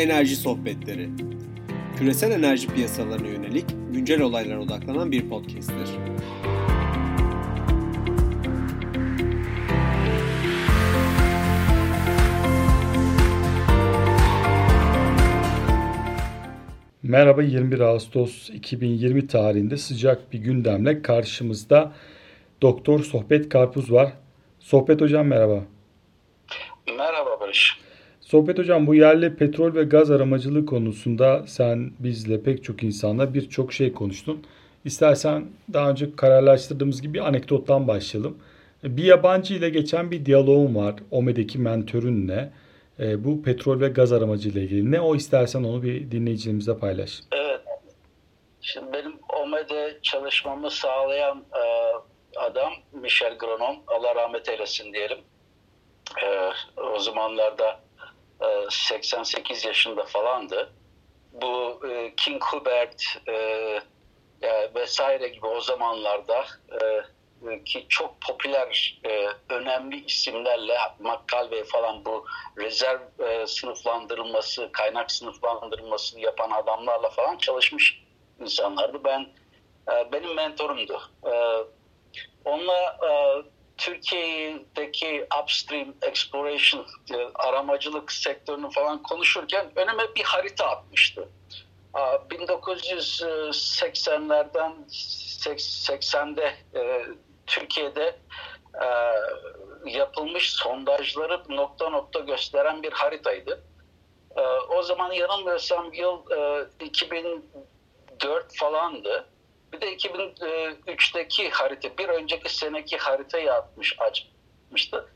Enerji Sohbetleri. Küresel enerji piyasalarına yönelik güncel olaylara odaklanan bir podcast'tir. Merhaba 21 Ağustos 2020 tarihinde sıcak bir gündemle karşımızda Doktor Sohbet Karpuz var. Sohbet hocam merhaba. Merhaba Barış. Sohbet hocam bu yerli petrol ve gaz aramacılığı konusunda sen bizle pek çok insanla birçok şey konuştun. İstersen daha önce kararlaştırdığımız gibi bir anekdottan başlayalım. Bir yabancı ile geçen bir diyaloğum var. OME'deki mentörünle. E, bu petrol ve gaz aramacılığı ile ilgili. Ne o istersen onu bir dinleyicilerimizle paylaş. Evet. Şimdi benim OME'de çalışmamı sağlayan e, adam Michel Gronom. Allah rahmet eylesin diyelim. E, o zamanlarda 88 yaşında falandı. Bu e, King Hubert e, vesaire gibi o zamanlarda e, ki çok popüler önemli isimlerle McCalvey falan bu rezerv sınıflandırılması, kaynak sınıflandırılmasını yapan adamlarla falan çalışmış insanlardı. Ben benim mentorumdu. Onunla Türkiye'deki upstream exploration e, aramacılık sektörünü falan konuşurken önüme bir harita atmıştı. 1980'lerden 80'de e, Türkiye'de e, yapılmış sondajları nokta nokta gösteren bir haritaydı. O zaman yanılmıyorsam yıl 2004 falandı. Bir de 2003'teki harita, bir önceki seneki haritayı atmış, açmıştı.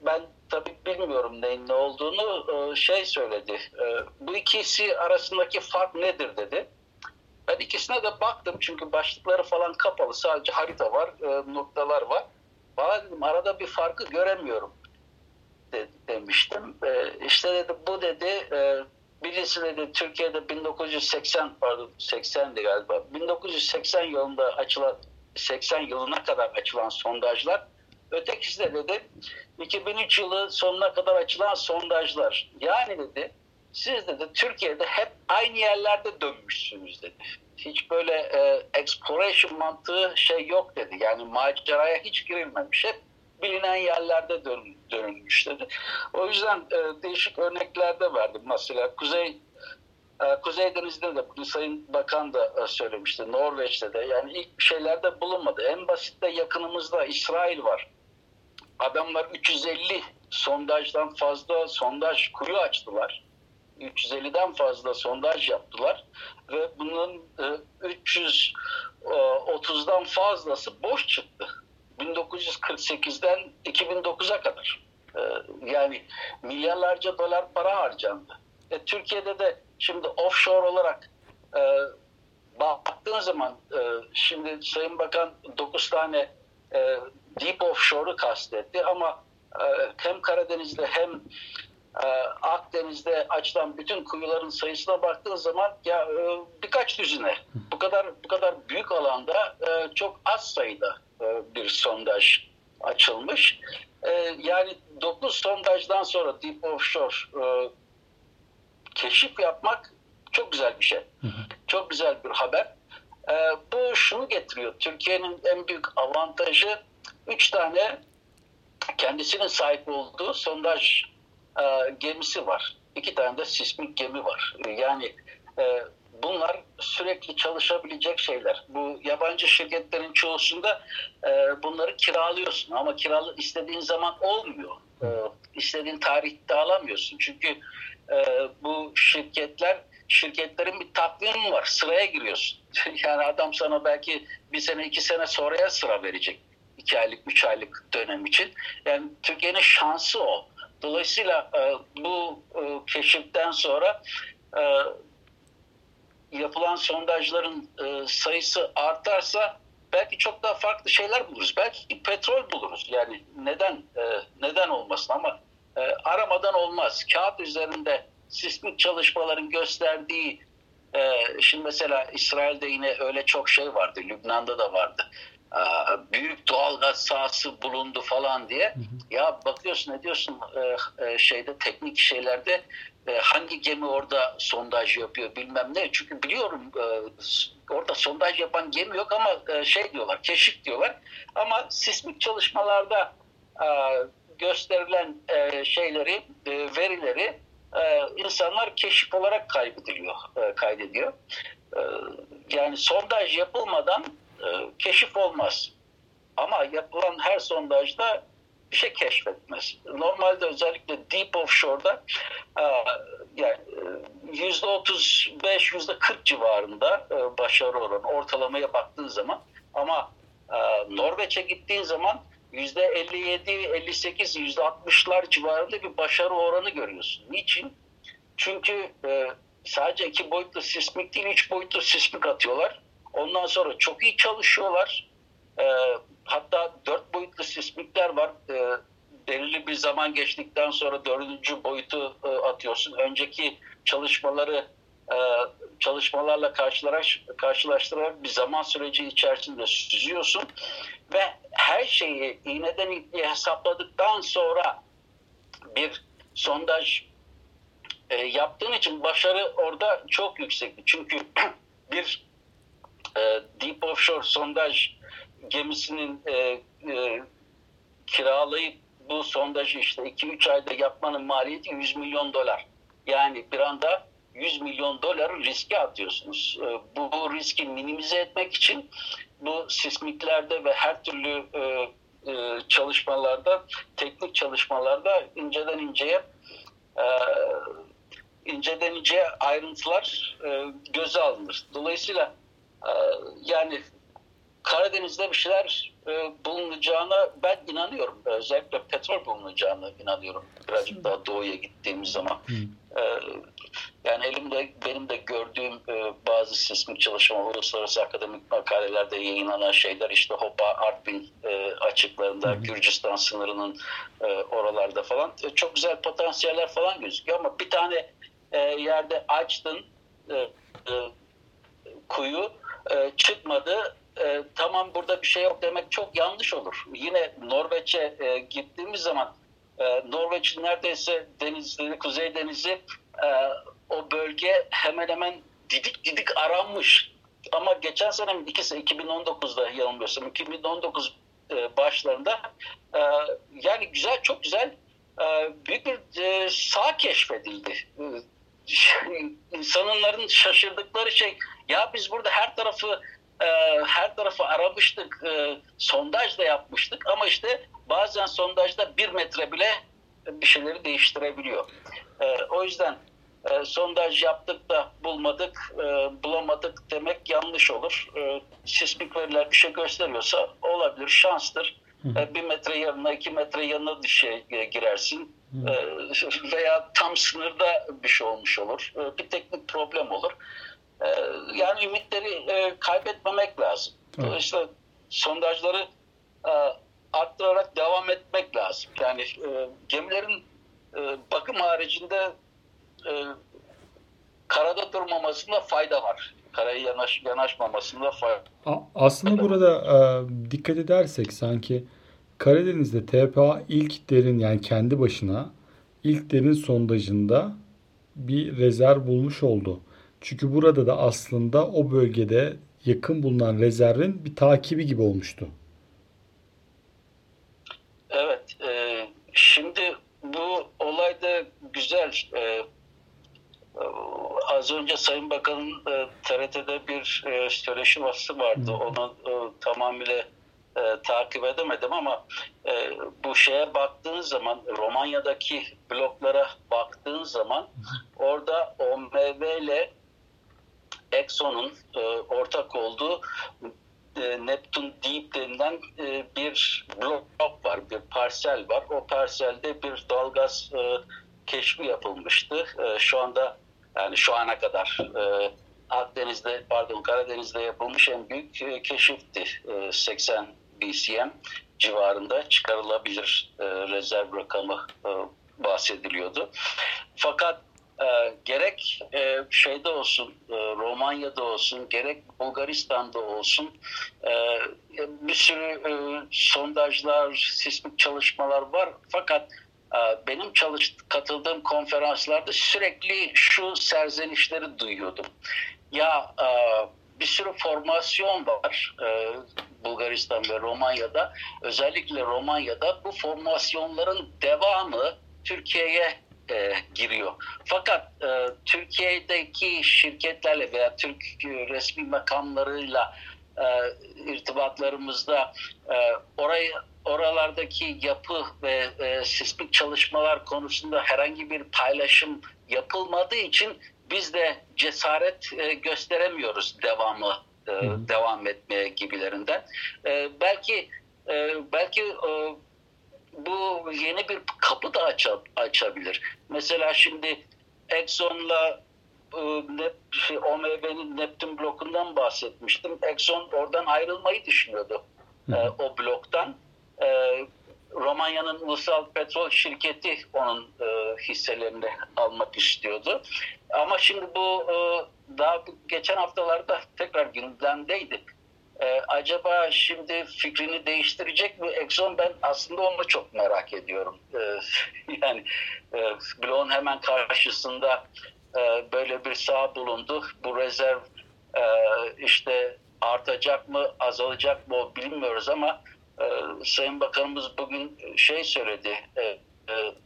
Ben tabii bilmiyorum neyin ne olduğunu e, şey söyledi. E, bu ikisi arasındaki fark nedir dedi. Ben ikisine de baktım çünkü başlıkları falan kapalı. Sadece harita var, e, noktalar var. Bana dedim arada bir farkı göremiyorum de, demiştim. İşte dedi bu dedi Birisi dedi Türkiye'de 1980 pardon 80'di galiba. 1980 yılında açılan 80 yılına kadar açılan sondajlar. Ötekisi de dedi 2003 yılı sonuna kadar açılan sondajlar. Yani dedi siz dedi Türkiye'de hep aynı yerlerde dönmüşsünüz dedi. Hiç böyle e, exploration mantığı şey yok dedi. Yani maceraya hiç girilmemiş. Hep bilinen yerlerde dön, dönülmüş dedi. O yüzden e, değişik örneklerde verdim. Mesela Kuzey e, Kuzey Denizi'nde de bunu Sayın Bakan da e, söylemişti. Norveç'te de yani ilk şeylerde bulunmadı. En basit de yakınımızda İsrail var. Adamlar 350 sondajdan fazla sondaj kuyu açtılar. 350'den fazla sondaj yaptılar ve bunun e, 330'dan fazlası boş çıktı. 1948'den 2009'a kadar. Ee, yani milyarlarca dolar para harcandı. E, Türkiye'de de şimdi offshore olarak e, baktığın zaman e, şimdi Sayın Bakan 9 tane e, deep offshore'u kastetti ama e, hem Karadeniz'de hem e, Akdeniz'de açılan bütün kuyuların sayısına baktığın zaman ya e, birkaç düzine bu kadar bu kadar büyük alanda e, çok az sayıda bir sondaj açılmış. E, yani 9 sondajdan sonra Deep Offshore e, keşif yapmak çok güzel bir şey. Çok güzel bir haber. Bu şunu getiriyor. Türkiye'nin en büyük avantajı 3 tane kendisinin sahip olduğu sondaj gemisi var. İki tane de sismik gemi var. Yani bunlar sürekli çalışabilecek şeyler. Bu yabancı şirketlerin çoğusunda e, bunları kiralıyorsun ama kiralı istediğin zaman olmuyor. E, istediğin tarihte alamıyorsun. Çünkü e, bu şirketler şirketlerin bir takvimi var. Sıraya giriyorsun. yani adam sana belki bir sene iki sene sonraya sıra verecek. iki aylık, üç aylık dönem için. Yani Türkiye'nin şansı o. Dolayısıyla e, bu e, keşiften sonra e, yapılan sondajların e, sayısı artarsa belki çok daha farklı şeyler buluruz. Belki petrol buluruz. Yani neden e, neden olmasın ama e, aramadan olmaz. Kağıt üzerinde sismik çalışmaların gösterdiği e, şimdi mesela İsrail'de yine öyle çok şey vardı. Lübnan'da da vardı. E, büyük doğalgaz sahası bulundu falan diye. Ya bakıyorsun ne diyorsun e, e, şeyde teknik şeylerde e, hangi gemi orada sondaj yapıyor bilmem ne. Çünkü biliyorum e, orada sondaj yapan gemi yok ama e, şey diyorlar keşif diyorlar. Ama sismik çalışmalarda e, gösterilen e, şeyleri e, verileri e, insanlar keşif olarak kaybediliyor, e, kaydediyor. E, yani sondaj yapılmadan e, keşif olmaz. Ama yapılan her sondajda bir şey keşfetmez. Normalde özellikle deep offshore'da e, yani yüzde 35 yüzde 40 civarında e, başarı oranı ortalamaya baktığın zaman ama e, Norveç'e gittiğin zaman yüzde 57, 58, yüzde 60'lar civarında bir başarı oranı görüyorsun. Niçin? Çünkü e, sadece iki boyutlu sismik değil, üç boyutlu sismik atıyorlar. Ondan sonra çok iyi çalışıyorlar. E, hatta dört boyutlu sismikler var. E, belirli bir zaman geçtikten sonra dördüncü boyutu e, atıyorsun. Önceki çalışmaları e, çalışmalarla karşılaş, karşılaştırarak bir zaman süreci içerisinde süzüyorsun ve her şeyi iğneden ipliğe hesapladıktan sonra bir sondaj e, yaptığın için başarı orada çok yüksekti. Çünkü bir e, deep offshore sondaj gemisinin e, e, kiralayıp bu sondajı işte 2-3 ayda yapmanın maliyeti 100 milyon dolar. Yani bir anda 100 milyon doları riske atıyorsunuz. E, bu riski minimize etmek için bu sismiklerde ve her türlü e, e, çalışmalarda, teknik çalışmalarda inceden inceye e, inceden inceye ayrıntılar e, göze alınır. Dolayısıyla e, yani Karadeniz'de bir şeyler e, bulunacağına ben inanıyorum. Özellikle petrol bulunacağına inanıyorum. Birazcık daha doğuya gittiğimiz zaman. E, yani elimde benim de gördüğüm e, bazı sismik çalışmalar, uluslararası akademik makalelerde yayınlanan şeyler işte Hopa, Artvin e, açıklarında, Gürcistan sınırının e, oralarda falan e, çok güzel potansiyeller falan gözüküyor ama bir tane e, yerde açtın e, e, kuyu e, çıkmadı e, tamam burada bir şey yok demek çok yanlış olur. Yine Norveç'e e, gittiğimiz zaman e, Norveç'in neredeyse denizleri, Kuzey Denizi e, o bölge hemen hemen didik didik aranmış. Ama geçen sene ikisi 2019'da yanılmıyorsam 2019 e, başlarında e, yani güzel çok güzel e, büyük bir e, sağ keşfedildi. E, insanların şaşırdıkları şey ya biz burada her tarafı e, her tarafı aramıştık, e, sondaj da yapmıştık ama işte bazen sondajda bir metre bile bir şeyleri değiştirebiliyor. E, o yüzden e, sondaj yaptık da bulmadık, e, bulamadık demek yanlış olur. E, sismik veriler bir şey gösteriyorsa olabilir, şanstır. E, bir metre yanına, iki metre yanına bir şey e, girersin. E, veya tam sınırda bir şey olmuş olur. E, bir teknik problem olur. E, yani ümitleri e, kaybetmemek lazım. Dolayısıyla sondajları e, arttırarak devam etmek lazım. Yani e, gemilerin e, bakım haricinde e, karada durmamasında fayda var. Karaya yanaş, yanaşmamasında fayda A- Aslında burada e, dikkat edersek sanki Karadeniz'de TPA ilk derin yani kendi başına ilk derin sondajında bir rezerv bulmuş oldu. Çünkü burada da aslında o bölgede yakın bulunan rezervin bir takibi gibi olmuştu. Evet. E, şimdi bu olayda güzel. E, az önce Sayın Bakan'ın e, TRT'de bir e, söyleşi vardı. Onu e, tamamıyla e, takip edemedim ama e, bu şeye baktığın zaman Romanya'daki bloklara baktığın zaman orada OMV ile Exxon'un e, ortak olduğu e, Neptune Deep denilen e, bir blok var, bir parsel var. O parselde bir dalgaz e, keşfi yapılmıştı. E, şu anda yani şu ana kadar e, Akdeniz'de pardon Karadeniz'de yapılmış en büyük e, keşifti. E, 80 BCM civarında çıkarılabilir e, rezerv rakamı e, bahsediliyordu. Fakat e, gerek e, şeyde olsun, e, Romanya'da olsun, gerek Bulgaristan'da olsun e, bir sürü e, sondajlar, sismik çalışmalar var. Fakat e, benim çalış, katıldığım konferanslarda sürekli şu serzenişleri duyuyordum. Ya e, bir sürü formasyon var e, Bulgaristan ve Romanya'da. Özellikle Romanya'da bu formasyonların devamı Türkiye'ye e, giriyor. Fakat e, Türkiye'deki şirketlerle veya Türk resmi makamlarıyla e, irtibatlarımızda e, orayı oralardaki yapı ve e, sismik çalışmalar konusunda herhangi bir paylaşım yapılmadığı için biz de cesaret e, gösteremiyoruz devamı e, devam etmeye gibilerinden. E, belki e, belki e, bu yeni bir kapı da aça- açabilir. Mesela şimdi Exxon'la e, şey, OMV'nin Neptün blokundan bahsetmiştim. Exxon oradan ayrılmayı düşünüyordu e, o bloktan. E, Romanya'nın ulusal petrol şirketi onun e, hisselerini almak istiyordu. Ama şimdi bu e, daha geçen haftalarda tekrar gündemdeydi. E, acaba şimdi fikrini değiştirecek mi Exxon? Ben aslında onu çok merak ediyorum. E, yani e, bloğun hemen karşısında e, böyle bir saha bulundu. Bu rezerv e, işte artacak mı, azalacak mı bilmiyoruz ama e, Sayın Bakanımız bugün şey söyledi. E,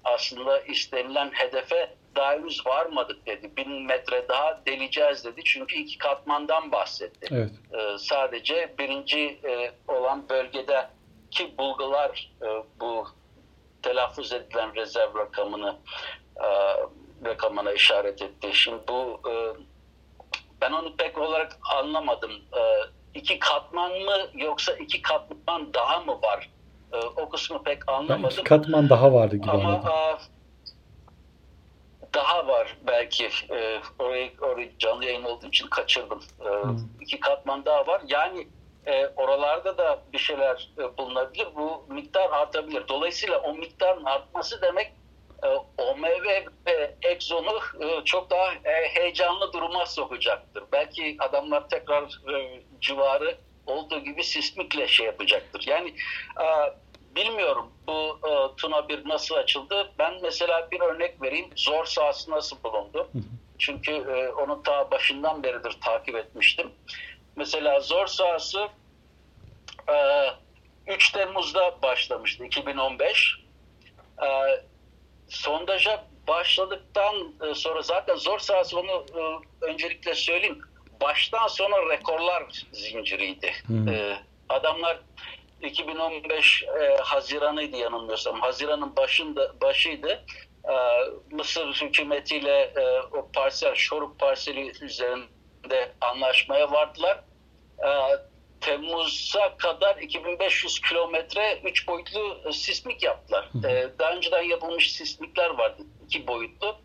aslında istenilen hedefe daha henüz varmadık dedi. Bin metre daha deleceğiz dedi. Çünkü iki katmandan bahsetti. Evet. E, sadece birinci e, olan bölgede ki bulgular e, bu telaffuz edilen rezerv rakamını e, rakamına işaret etti. Şimdi bu e, ben onu pek olarak anlamadım. E, iki katman mı yoksa iki katman daha mı var? E, o kısmı pek Ben anlamadım. iki katman daha vardı gibi Ama anladım. e, daha var belki. E, orayı, orayı canlı yayın olduğu için kaçırdım. E, Hı. iki katman daha var. Yani e, oralarda da bir şeyler e, bulunabilir. Bu miktar artabilir. Dolayısıyla o miktarın artması demek e, OMV ve Exxon'u e, çok daha e, heyecanlı duruma sokacaktır. Belki adamlar tekrar e, civarı olduğu gibi sismikle şey yapacaktır. Yani e, bilmiyorum bu e, Tuna 1 nasıl açıldı. Ben mesela bir örnek vereyim. Zor sahası nasıl bulundu? Çünkü e, onu ta başından beridir takip etmiştim. Mesela zor sahası e, 3 Temmuz'da başlamıştı 2015. E, sondaja başladıktan e, sonra zaten zor sahası onu e, öncelikle söyleyeyim. Baştan sona rekorlar zinciriydi. Hmm. E, adamlar 2015 e, Haziran'ıydı yanılmıyorsam. Haziran'ın başında başıydı. E, Mısır hükümetiyle e, o parsel, Şoruk parseli üzerinde anlaşmaya vardılar. E, Temmuz'a kadar 2500 kilometre 3 boyutlu e, sismik yaptılar. E, daha önceden yapılmış sismikler vardı 2 boyutlu.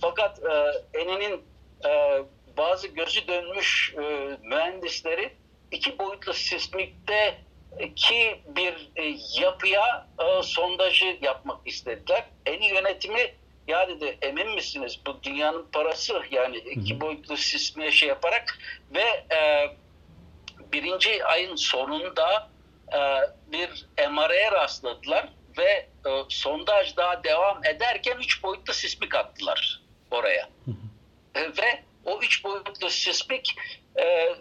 Fakat e, Eni'nin e, bazı gözü dönmüş e, mühendisleri iki boyutlu sismikte ki bir e, yapıya e, sondajı yapmak istediler. Eni yönetimi ya dedi emin misiniz bu dünyanın parası yani iki boyutlu sismiye şey yaparak ve e, birinci ayın sonunda e, bir MR'ye rastladılar ve e, sondaj daha devam ederken üç boyutlu sismik attılar oraya. E, ve sismik e,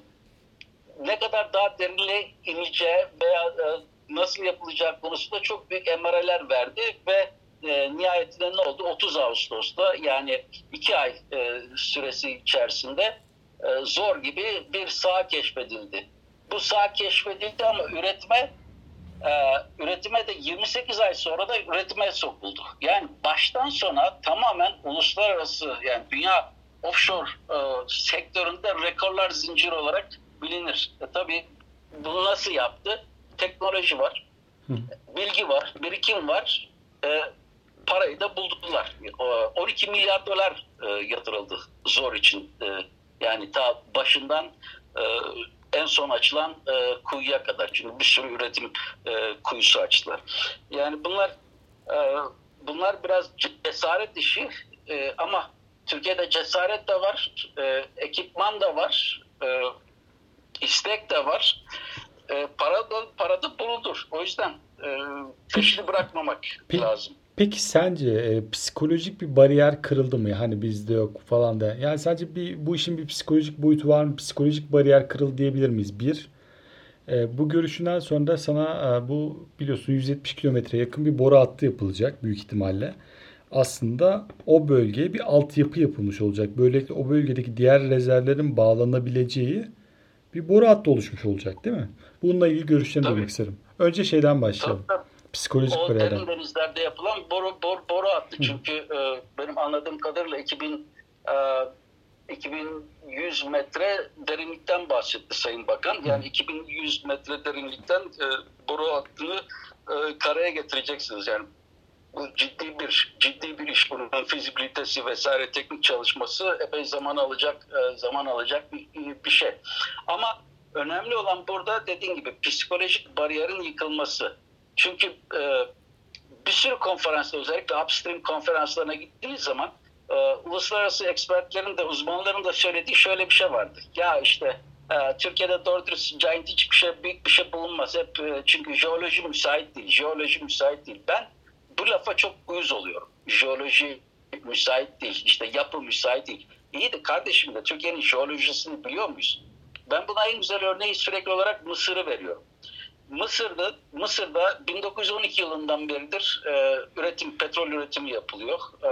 ne kadar daha derinle ineceği veya e, nasıl yapılacağı konusunda çok büyük emareler verdi ve e, nihayetinde ne oldu? 30 Ağustos'ta yani iki ay e, süresi içerisinde e, zor gibi bir saha keşfedildi. Bu saha keşfedildi ama üretme e, üretime de 28 ay sonra da üretime sokuldu. Yani baştan sona tamamen uluslararası yani dünya offshore e, sektöründe rekorlar zinciri olarak bilinir. E, tabii bunu nasıl yaptı? Teknoloji var, Hı. bilgi var, birikim var. E, parayı da buldular. E, 12 milyar dolar e, yatırıldı zor için. E, yani ta başından e, en son açılan e, kuyuya kadar. Çünkü bir sürü üretim e, kuyusu açtılar. Yani bunlar e, bunlar biraz cesaret işi e, ama Türkiye'de cesaret de var, e, ekipman da var, e, istek de var. e, para da para da bulunur. O yüzden e, peşini bırakmamak Peki. lazım. Peki sence e, psikolojik bir bariyer kırıldı mı? Hani bizde yok falan da. Yani sence bir bu işin bir psikolojik boyutu var mı? Psikolojik bariyer kırıldı diyebilir miyiz? Bir, e, bu görüşünden sonra da sana e, bu biliyorsun 170 kilometre yakın bir boru hattı yapılacak büyük ihtimalle. Aslında o bölgeye bir altyapı yapılmış olacak. Böylelikle o bölgedeki diğer rezervlerin bağlanabileceği bir boru hattı oluşmuş olacak değil mi? Bununla ilgili görüşlerini duymak isterim. Önce şeyden başlayalım. Tabii, tabii. Psikolojik O bariyerden. derin denizlerde yapılan boru, boru, boru hattı. Çünkü e, benim anladığım kadarıyla 2000 e, 2100 metre derinlikten bahsetti Sayın Bakan. Yani 2100 metre derinlikten e, boru hattını e, karaya getireceksiniz. Yani bu ciddi bir ciddi bir iş. Bunun fizibilitesi vesaire teknik çalışması epey zaman alacak e, zaman alacak bir, bir şey. Ama önemli olan burada dediğim gibi psikolojik bariyerin yıkılması. Çünkü e, bir sürü konferansta özellikle upstream konferanslarına gittiğiniz zaman e, uluslararası ekspertlerin de uzmanların da söylediği şöyle bir şey vardı. Ya işte e, Türkiye'de doğru dürüst giant hiçbir şey büyük bir şey bulunmaz. Hep çünkü jeoloji müsait değil. Jeoloji müsait değil. Ben bu lafa çok uyuz oluyorum. Jeoloji müsait değil. İşte yapı müsait değil. İyi de kardeşim de Türkiye'nin jeolojisini biliyor muyuz? Ben buna en güzel örneği sürekli olarak Mısır'ı veriyorum. Mısır'da Mısır'da 1912 yılından beridir e, üretim petrol üretimi yapılıyor. E,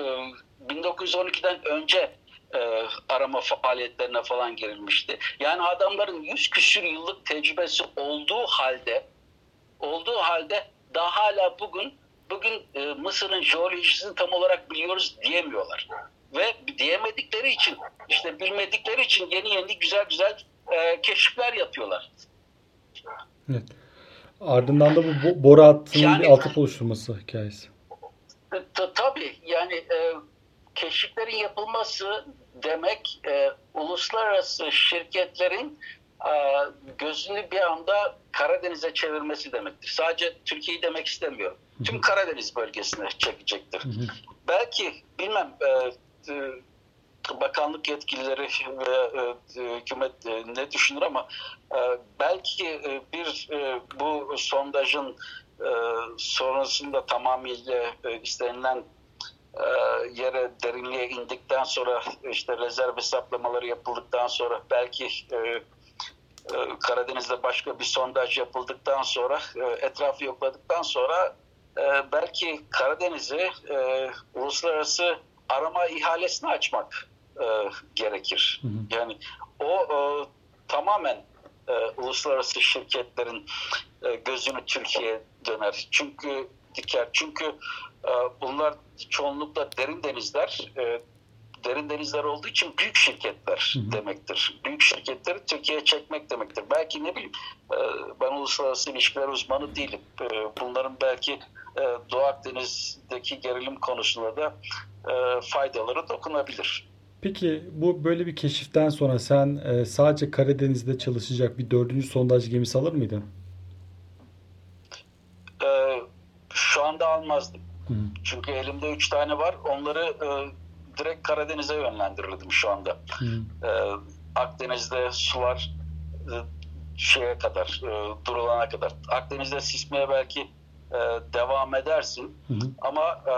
e, 1912'den önce e, arama faaliyetlerine falan girilmişti. Yani adamların 100 küsür yıllık tecrübesi olduğu halde olduğu halde daha hala bugün bugün e, Mısır'ın jeolojisini tam olarak biliyoruz diyemiyorlar. Ve diyemedikleri için işte bilmedikleri için yeni yeni güzel güzel e, keşifler yapıyorlar. Evet. Ardından da bu bo- boru hattının Yani- bir altyapı oluşturması hikayesi. E, ta- tabii yani e, keşiflerin yapılması demek e, uluslararası şirketlerin gözünü bir anda Karadeniz'e çevirmesi demektir. Sadece Türkiye'yi demek istemiyorum. Tüm Karadeniz bölgesine çekecektir. Hı hı. Belki bilmem e, e, bakanlık yetkilileri ve e, hükümet ne düşünür ama belki bir bu sondajın sonrasında tamamıyla istenilen yere derinliğe indikten sonra işte rezerv hesaplamaları yapıldıktan sonra belki Karadeniz'de başka bir sondaj yapıldıktan sonra e, etrafı yokladıktan sonra e, belki Karadeniz'i e, uluslararası arama ihalesine açmak e, gerekir. Hı hı. Yani o e, tamamen e, uluslararası şirketlerin e, gözünü Türkiye'ye döner. Çünkü diker. Çünkü e, bunlar çoğunlukla derin denizler. Derin denizler olduğu için büyük şirketler demektir. Büyük şirketleri Türkiye'ye çekmek demektir. Belki ne bileyim e, ben uluslararası ilişkiler uzmanı değilim. E, bunların belki e, Doğu Akdeniz'deki gerilim konusunda da faydaları dokunabilir. Peki bu böyle bir keşiften sonra sen sadece Karadeniz'de çalışacak bir dördüncü sondaj gemisi alır mıydın? Şu anda almazdım. Hı. Çünkü elimde üç tane var. Onları direkt Karadeniz'e yönlendirirdim şu anda. Hı. E, Akdeniz'de sular e, şeye kadar, e, durulana kadar. Akdeniz'de sismeye belki e, devam edersin. Hı hı. Ama e,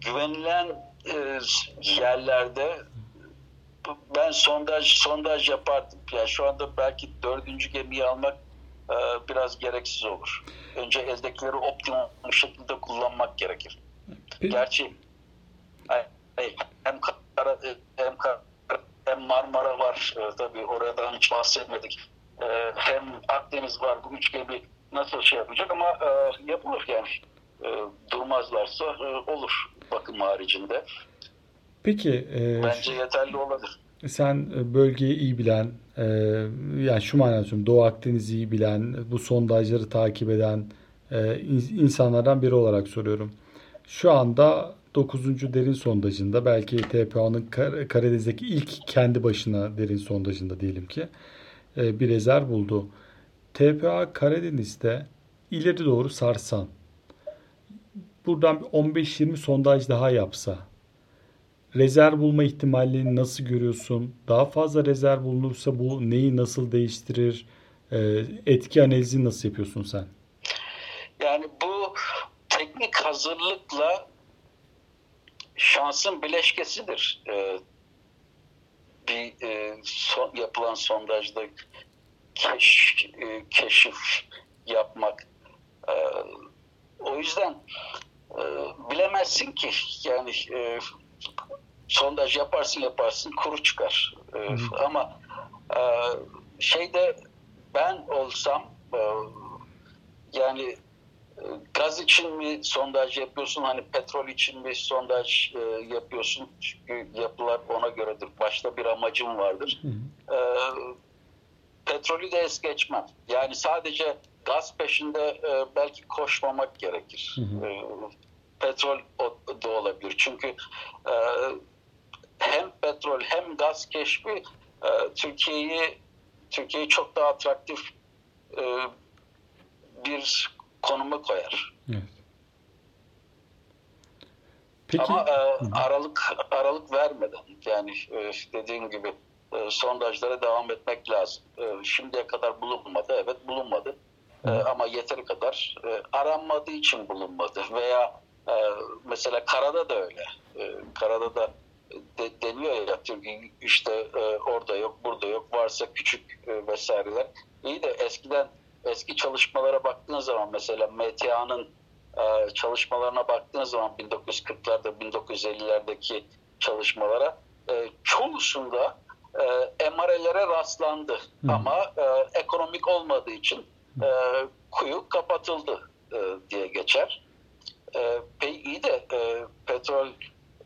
güvenilen e, yerlerde ben sondaj sondaj yapardım. Yani şu anda belki dördüncü gemiyi almak e, biraz gereksiz olur. Önce eldekileri optimum şekilde kullanmak gerekir. Gerçi hem Kara, hem Kara, hem Marmara var e, tabii oradan hiç bahsetmedik. E, hem Akdeniz var bu üç gemi nasıl şey yapacak ama e, yapılır yani. E, durmazlarsa e, olur bakım haricinde. Peki e, Bence yeterli olabilir. sen e, bölgeyi iyi bilen, e, yani şu manada söylüyorum, Doğu Akdeniz'i iyi bilen, bu sondajları takip eden e, in- insanlardan biri olarak soruyorum. Şu anda 9. derin sondajında belki TPA'nın Kar- Karadeniz'deki ilk kendi başına derin sondajında diyelim ki e, bir rezerv buldu. TPA Karadeniz'de ileri doğru sarsan buradan bir 15-20 sondaj daha yapsa rezerv bulma ihtimalini nasıl görüyorsun? Daha fazla rezerv bulunursa bu neyi nasıl değiştirir? E, etki analizi nasıl yapıyorsun sen? Yani bu teknik hazırlıkla şansın bileşkesidir. Ee, bir e, son, yapılan sondajda keş, e, keşif yapmak. E, o yüzden e, bilemezsin ki yani e, sondaj yaparsın yaparsın kuru çıkar. E, ama e, şeyde ben olsam e, yani gaz için mi sondaj yapıyorsun? Hani petrol için mi sondaj e, yapıyorsun? Çünkü yapılar ona göredir. Başta bir amacım vardır. Hı hı. e, petrolü de es geçmem. Yani sadece gaz peşinde e, belki koşmamak gerekir. Hı hı. E, petrol o- da olabilir. Çünkü e, hem petrol hem gaz keşfi e, Türkiye'yi Türkiye'yi çok daha atraktif e, bir konuma koyar. Evet. Peki Ama e, aralık aralık vermeden yani e, dediğim gibi e, sondajlara devam etmek lazım. E, şimdiye kadar bulunmadı, evet bulunmadı. E, ama yeteri kadar e, aranmadığı için bulunmadı veya e, mesela karada da öyle. E, karada da de, deniyor ya Türkiye işte e, orada yok, burada yok, varsa küçük e, vesaireler. İyi de eskiden eski çalışmalara baktığın zaman mesela MTA'nın e, çalışmalarına baktığın zaman 1940'larda 1950'lerdeki çalışmalara e, çoğusunda e, MR'lere rastlandı Hı. ama e, ekonomik olmadığı için e, kuyu kapatıldı e, diye geçer. E, pe- iyi de e, petrol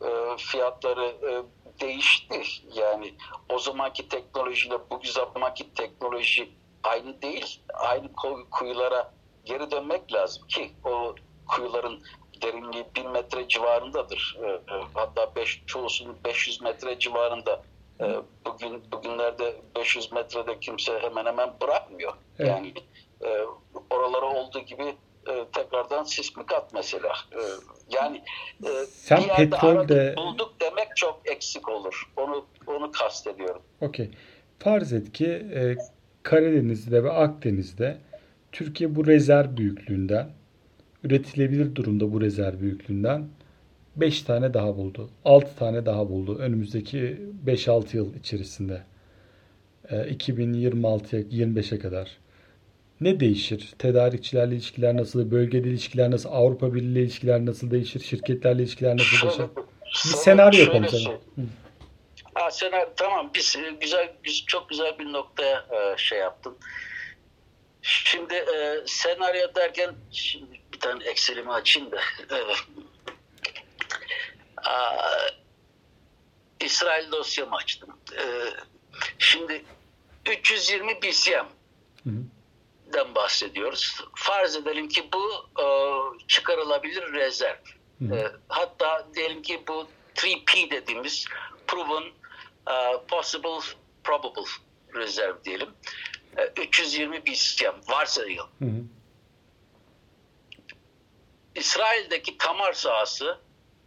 e, fiyatları e, değişti. Yani o zamanki teknolojiyle bu zamanki teknoloji aynı değil. Aynı kuyulara geri dönmek lazım ki o kuyuların derinliği 1000 metre civarındadır. E, e, hatta beş, çoğusunun 500 metre civarında. E, bugün bugünlerde 500 metrede kimse hemen hemen bırakmıyor. Evet. Yani e, oralara olduğu gibi e, tekrardan sismik at mesela. E, yani Sen bir yerde petrolde- bulduk demek çok eksik olur. Onu onu kastediyorum. Okey. Farz et ki e, Karadeniz'de ve Akdeniz'de Türkiye bu rezerv büyüklüğünden üretilebilir durumda bu rezerv büyüklüğünden 5 tane daha buldu. 6 tane daha buldu önümüzdeki 5-6 yıl içerisinde. E, 2026'ya 25'e kadar. Ne değişir? Tedarikçilerle ilişkiler nasıl? Bölgede ilişkiler nasıl? Avrupa Birliği ile ilişkiler nasıl değişir? Şirketlerle ilişkiler nasıl değişir? Bir senaryo yapalım sana. Ha senaryo tamam biz e, güzel güz- çok güzel bir noktaya e, şey yaptın. Şimdi e, senaryo derken şimdi bir tane Excel'imi açayım da. Aa, İsrail dosyamı açtım. E, şimdi 320 BCM den bahsediyoruz. Farz edelim ki bu e, çıkarılabilir rezerv. Hı hı. E, hatta diyelim ki bu 3P dediğimiz proven, possible, probable rezerv diyelim. E, 320 BCM varsayalım. Hı hı. İsrail'deki Tamar sahası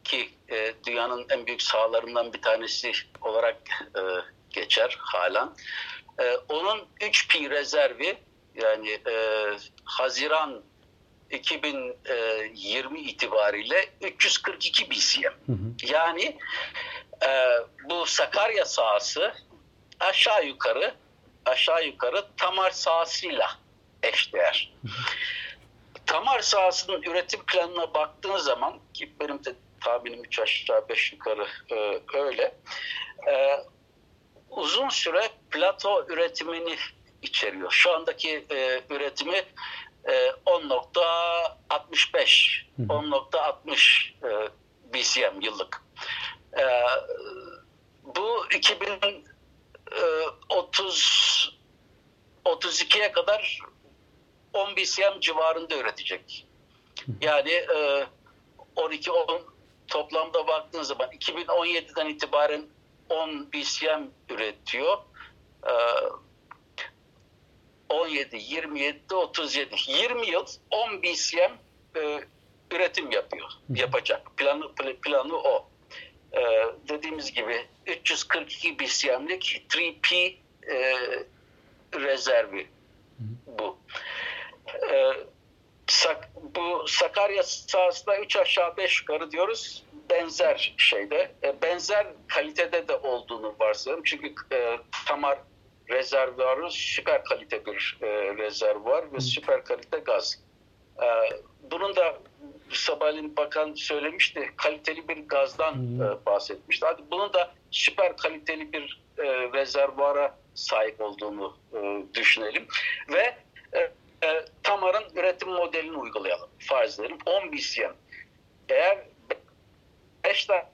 ki e, dünyanın en büyük sahalarından bir tanesi olarak e, geçer halen. E, onun 3P rezervi yani e, Haziran 2020 itibariyle 342 BCM. Hı hı. Yani e, bu Sakarya sahası aşağı yukarı aşağı yukarı Tamar sahasıyla eşdeğer. Tamar sahasının üretim planına baktığın zaman ki benim de tahminim 3 aşağı 5 yukarı e, öyle. E, uzun süre plato üretimini içeriyor. Şu andaki e, üretimi e, 10.65 Hı hı. 10.60 e, BCM yıllık. E, bu 2030 32'ye kadar 10 BCM civarında üretecek. Yani e, 12 10 toplamda baktığın zaman 2017'den itibaren 10 BCM üretiyor. E, 17, 27, 37, 20 yıl 10 BCM e, üretim yapıyor, yapacak. Planı pl- planı o. E, dediğimiz gibi 342 BCM'lik 3P e, rezervi bu. E, Sak, bu Sakarya sahasında 3 aşağı 5 yukarı diyoruz. Benzer şeyde. E, benzer kalitede de olduğunu varsayıyorum. Çünkü e, Tamar rezervuarı süper kalite bir e, rezervuar ve süper kalite gaz. E, bunun da sabahleyin bakan söylemişti. Kaliteli bir gazdan e, bahsetmişti. Hadi bunun da süper kaliteli bir e, rezervuara sahip olduğunu e, düşünelim. Ve e, e, Tamar'ın üretim modelini uygulayalım. Farz edelim 10 BCM. Eğer 5 tane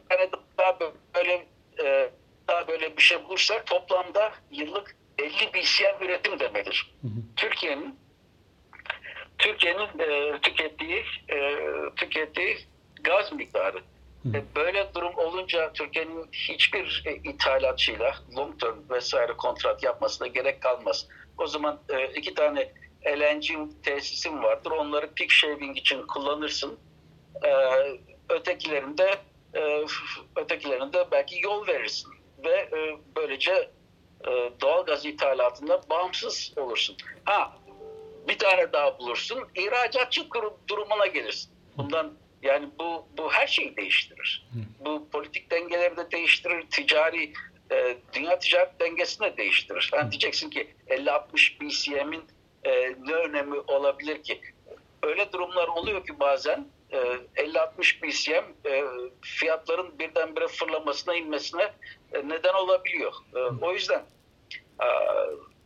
daha böyle e, daha böyle bir şey bulursak toplamda yıllık 50 BCM üretim demektir. Türkiye'nin Türkiye'nin e, tükettiği e, tükettiği gaz miktarı. E, böyle durum olunca Türkiye'nin hiçbir e, ithalatçıyla long term vesaire kontrat yapmasına gerek kalmaz. O zaman e, iki tane LNG tesisim vardır. Onları peak shaving için kullanırsın. Ötekilerinde ötekilerinde belki yol verirsin ve böylece doğal gaz ithalatında bağımsız olursun. Ha bir tane daha bulursun, ihracatçı durumuna gelirsin. Bundan yani bu bu her şeyi değiştirir. Bu politik dengeleri de değiştirir, ticari e, dünya ticaret dengesini de değiştirir. Yani diyeceksin ki 50-60 BCM'in e, ne önemi olabilir ki? Öyle durumlar oluyor ki bazen e, 50-60 BCM e, fiyatların birdenbire fırlamasına inmesine e, neden olabiliyor. E, o yüzden e,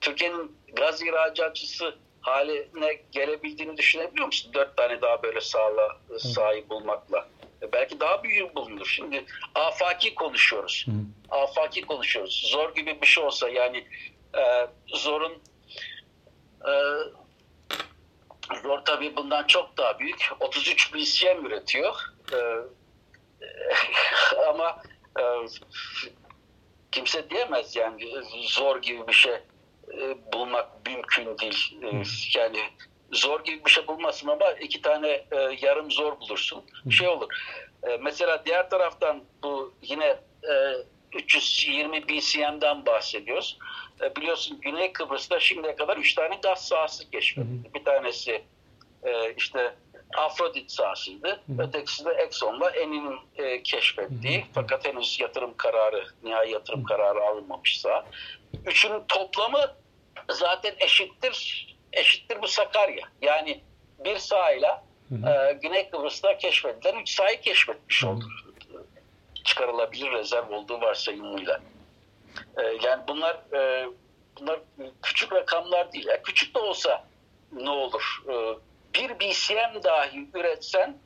Türkiye'nin gaz ihracatçısı haline gelebildiğini düşünebiliyor musun? Dört tane daha böyle sağla sahip bulmakla. E, belki daha büyüğü bulunur. Şimdi afaki konuşuyoruz. Hı. Afaki konuşuyoruz. Zor gibi bir şey olsa yani e, zorun e, zor tabii bundan çok daha büyük. 33 BCM üretiyor. E, ama e, kimse diyemez yani zor gibi bir şey e, bulmak mümkün değil. E, yani zor gibi bir şey bulmasın ama iki tane e, yarım zor bulursun. Şey olur. E, mesela diğer taraftan bu yine e, 320 BCM'den bahsediyoruz. E, biliyorsun Güney Kıbrıs'ta şimdiye kadar üç tane gaz sahası keşfedildi. Bir tanesi e, işte Afrodit sahasıydı. Hı. Ötekisi de Exxon'la Eni'nin e, keşfettiği hı hı. fakat henüz yatırım kararı, nihai yatırım hı. kararı alınmamışsa. Üçünün toplamı zaten eşittir eşittir bu Sakarya. Yani bir sahayla e, Güney Kıbrıs'ta keşfedilen üç sahayı keşfetmiş oldu. Çıkarılabilir rezerv olduğu varsayımıyla. E, yani bunlar e, bunlar küçük rakamlar değil. Yani küçük de olsa ne olur? E, bir BCM dahi üretsen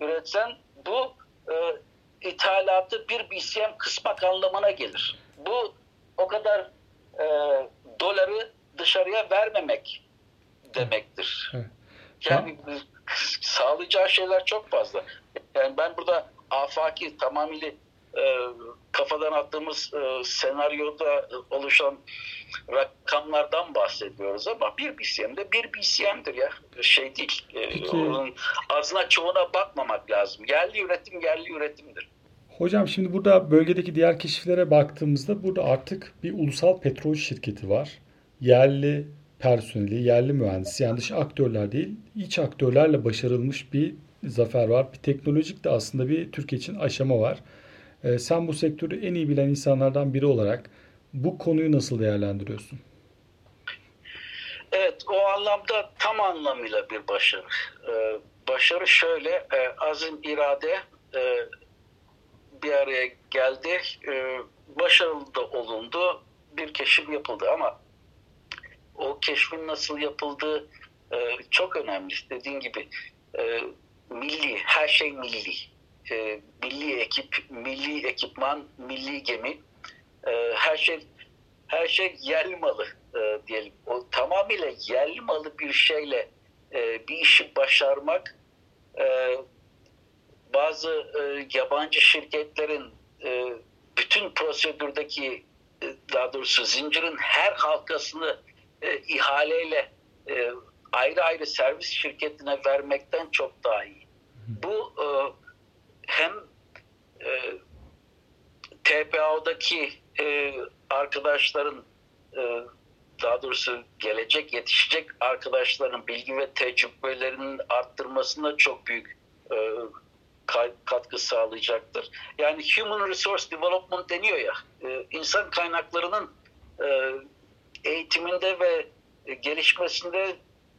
üretsen bu e, ithalatı bir BCM kısmak anlamına gelir. Bu o kadar e, doları dışarıya vermemek demektir. Yani sağlayacağı şeyler çok fazla. Yani ben burada afaki tamamıyla e, kafadan attığımız e, senaryoda oluşan rakamlardan bahsediyoruz ama bir BCM de bir BCM'dir ya. Şey değil. E. Onun azına çoğuna bakmamak lazım. Yerli üretim yerli üretimdir. Hocam şimdi burada bölgedeki diğer keşiflere baktığımızda burada artık bir ulusal petrol şirketi var. Yerli personeli, yerli mühendisi yani dış aktörler değil, iç aktörlerle başarılmış bir zafer var. Bir teknolojik de aslında bir Türkiye için aşama var. Ee, sen bu sektörü en iyi bilen insanlardan biri olarak bu konuyu nasıl değerlendiriyorsun? Evet, o anlamda tam anlamıyla bir başarı. Ee, başarı şöyle, e, azim, irade e, bir araya geldi, e, başarılı da olundu, bir keşif yapıldı ama o keşfin nasıl yapıldığı e, çok önemli. Dediğin gibi e, milli, her şey milli. E, milli ekip, milli ekipman, milli gemi. E, her şey her şey yerli malı e, diyelim. O tamamıyla yerli malı bir şeyle e, bir işi başarmak e, bazı e, yabancı şirketlerin e, bütün prosedürdeki e, daha doğrusu zincirin her halkasını e, ihaleyle e, ayrı ayrı servis şirketine vermekten çok daha iyi. Bu e, hem e, TPA'daki e, arkadaşların e, daha doğrusu gelecek yetişecek arkadaşların bilgi ve tecrübelerinin arttırmasına çok büyük e, katkı sağlayacaktır. Yani human resource development deniyor ya, e, insan kaynaklarının e, eğitiminde ve gelişmesinde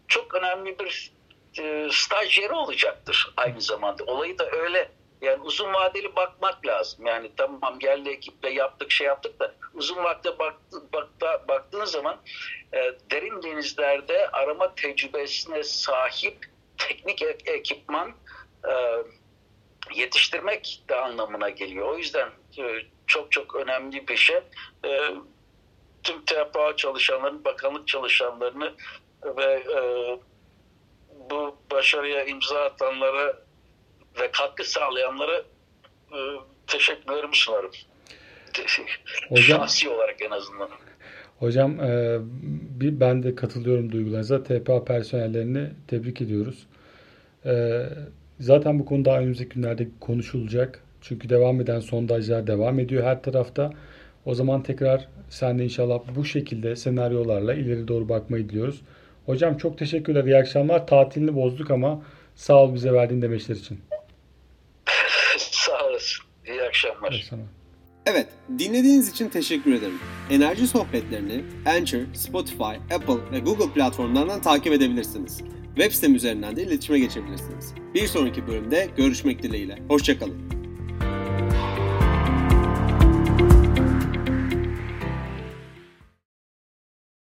çok önemli bir e, staj yeri olacaktır aynı zamanda. Olayı da öyle yani uzun vadeli bakmak lazım. Yani tamam yerli ekiple yaptık şey yaptık da uzun vakte baktı, bakta, baktığın zaman e, derin denizlerde arama tecrübesine sahip teknik ekipman e, yetiştirmek de anlamına geliyor. O yüzden e, çok çok önemli bir şey. E, tüm TPA çalışanların, bakanlık çalışanlarını ve e, bu başarıya imza atanlara ve katkı sağlayanlara teşekkürlerimi sunarım. Hocam- Şahsi olarak en azından. Hocam bir, ben de katılıyorum duygularınıza. TPA personellerini tebrik ediyoruz. Zaten bu konu daha önümüzdeki günlerde konuşulacak. Çünkü devam eden sondajlar devam ediyor her tarafta. O zaman tekrar sen de inşallah bu şekilde senaryolarla ileri doğru bakmayı diliyoruz. Hocam çok teşekkürler. İyi akşamlar. Tatilini bozduk ama sağ ol bize verdiğin demeçler için. Sağ olasın. İyi akşamlar. Evet, sana. Evet, dinlediğiniz için teşekkür ederim. Enerji sohbetlerini Anchor, Spotify, Apple ve Google platformlarından takip edebilirsiniz. Web sitem üzerinden de iletişime geçebilirsiniz. Bir sonraki bölümde görüşmek dileğiyle. Hoşçakalın.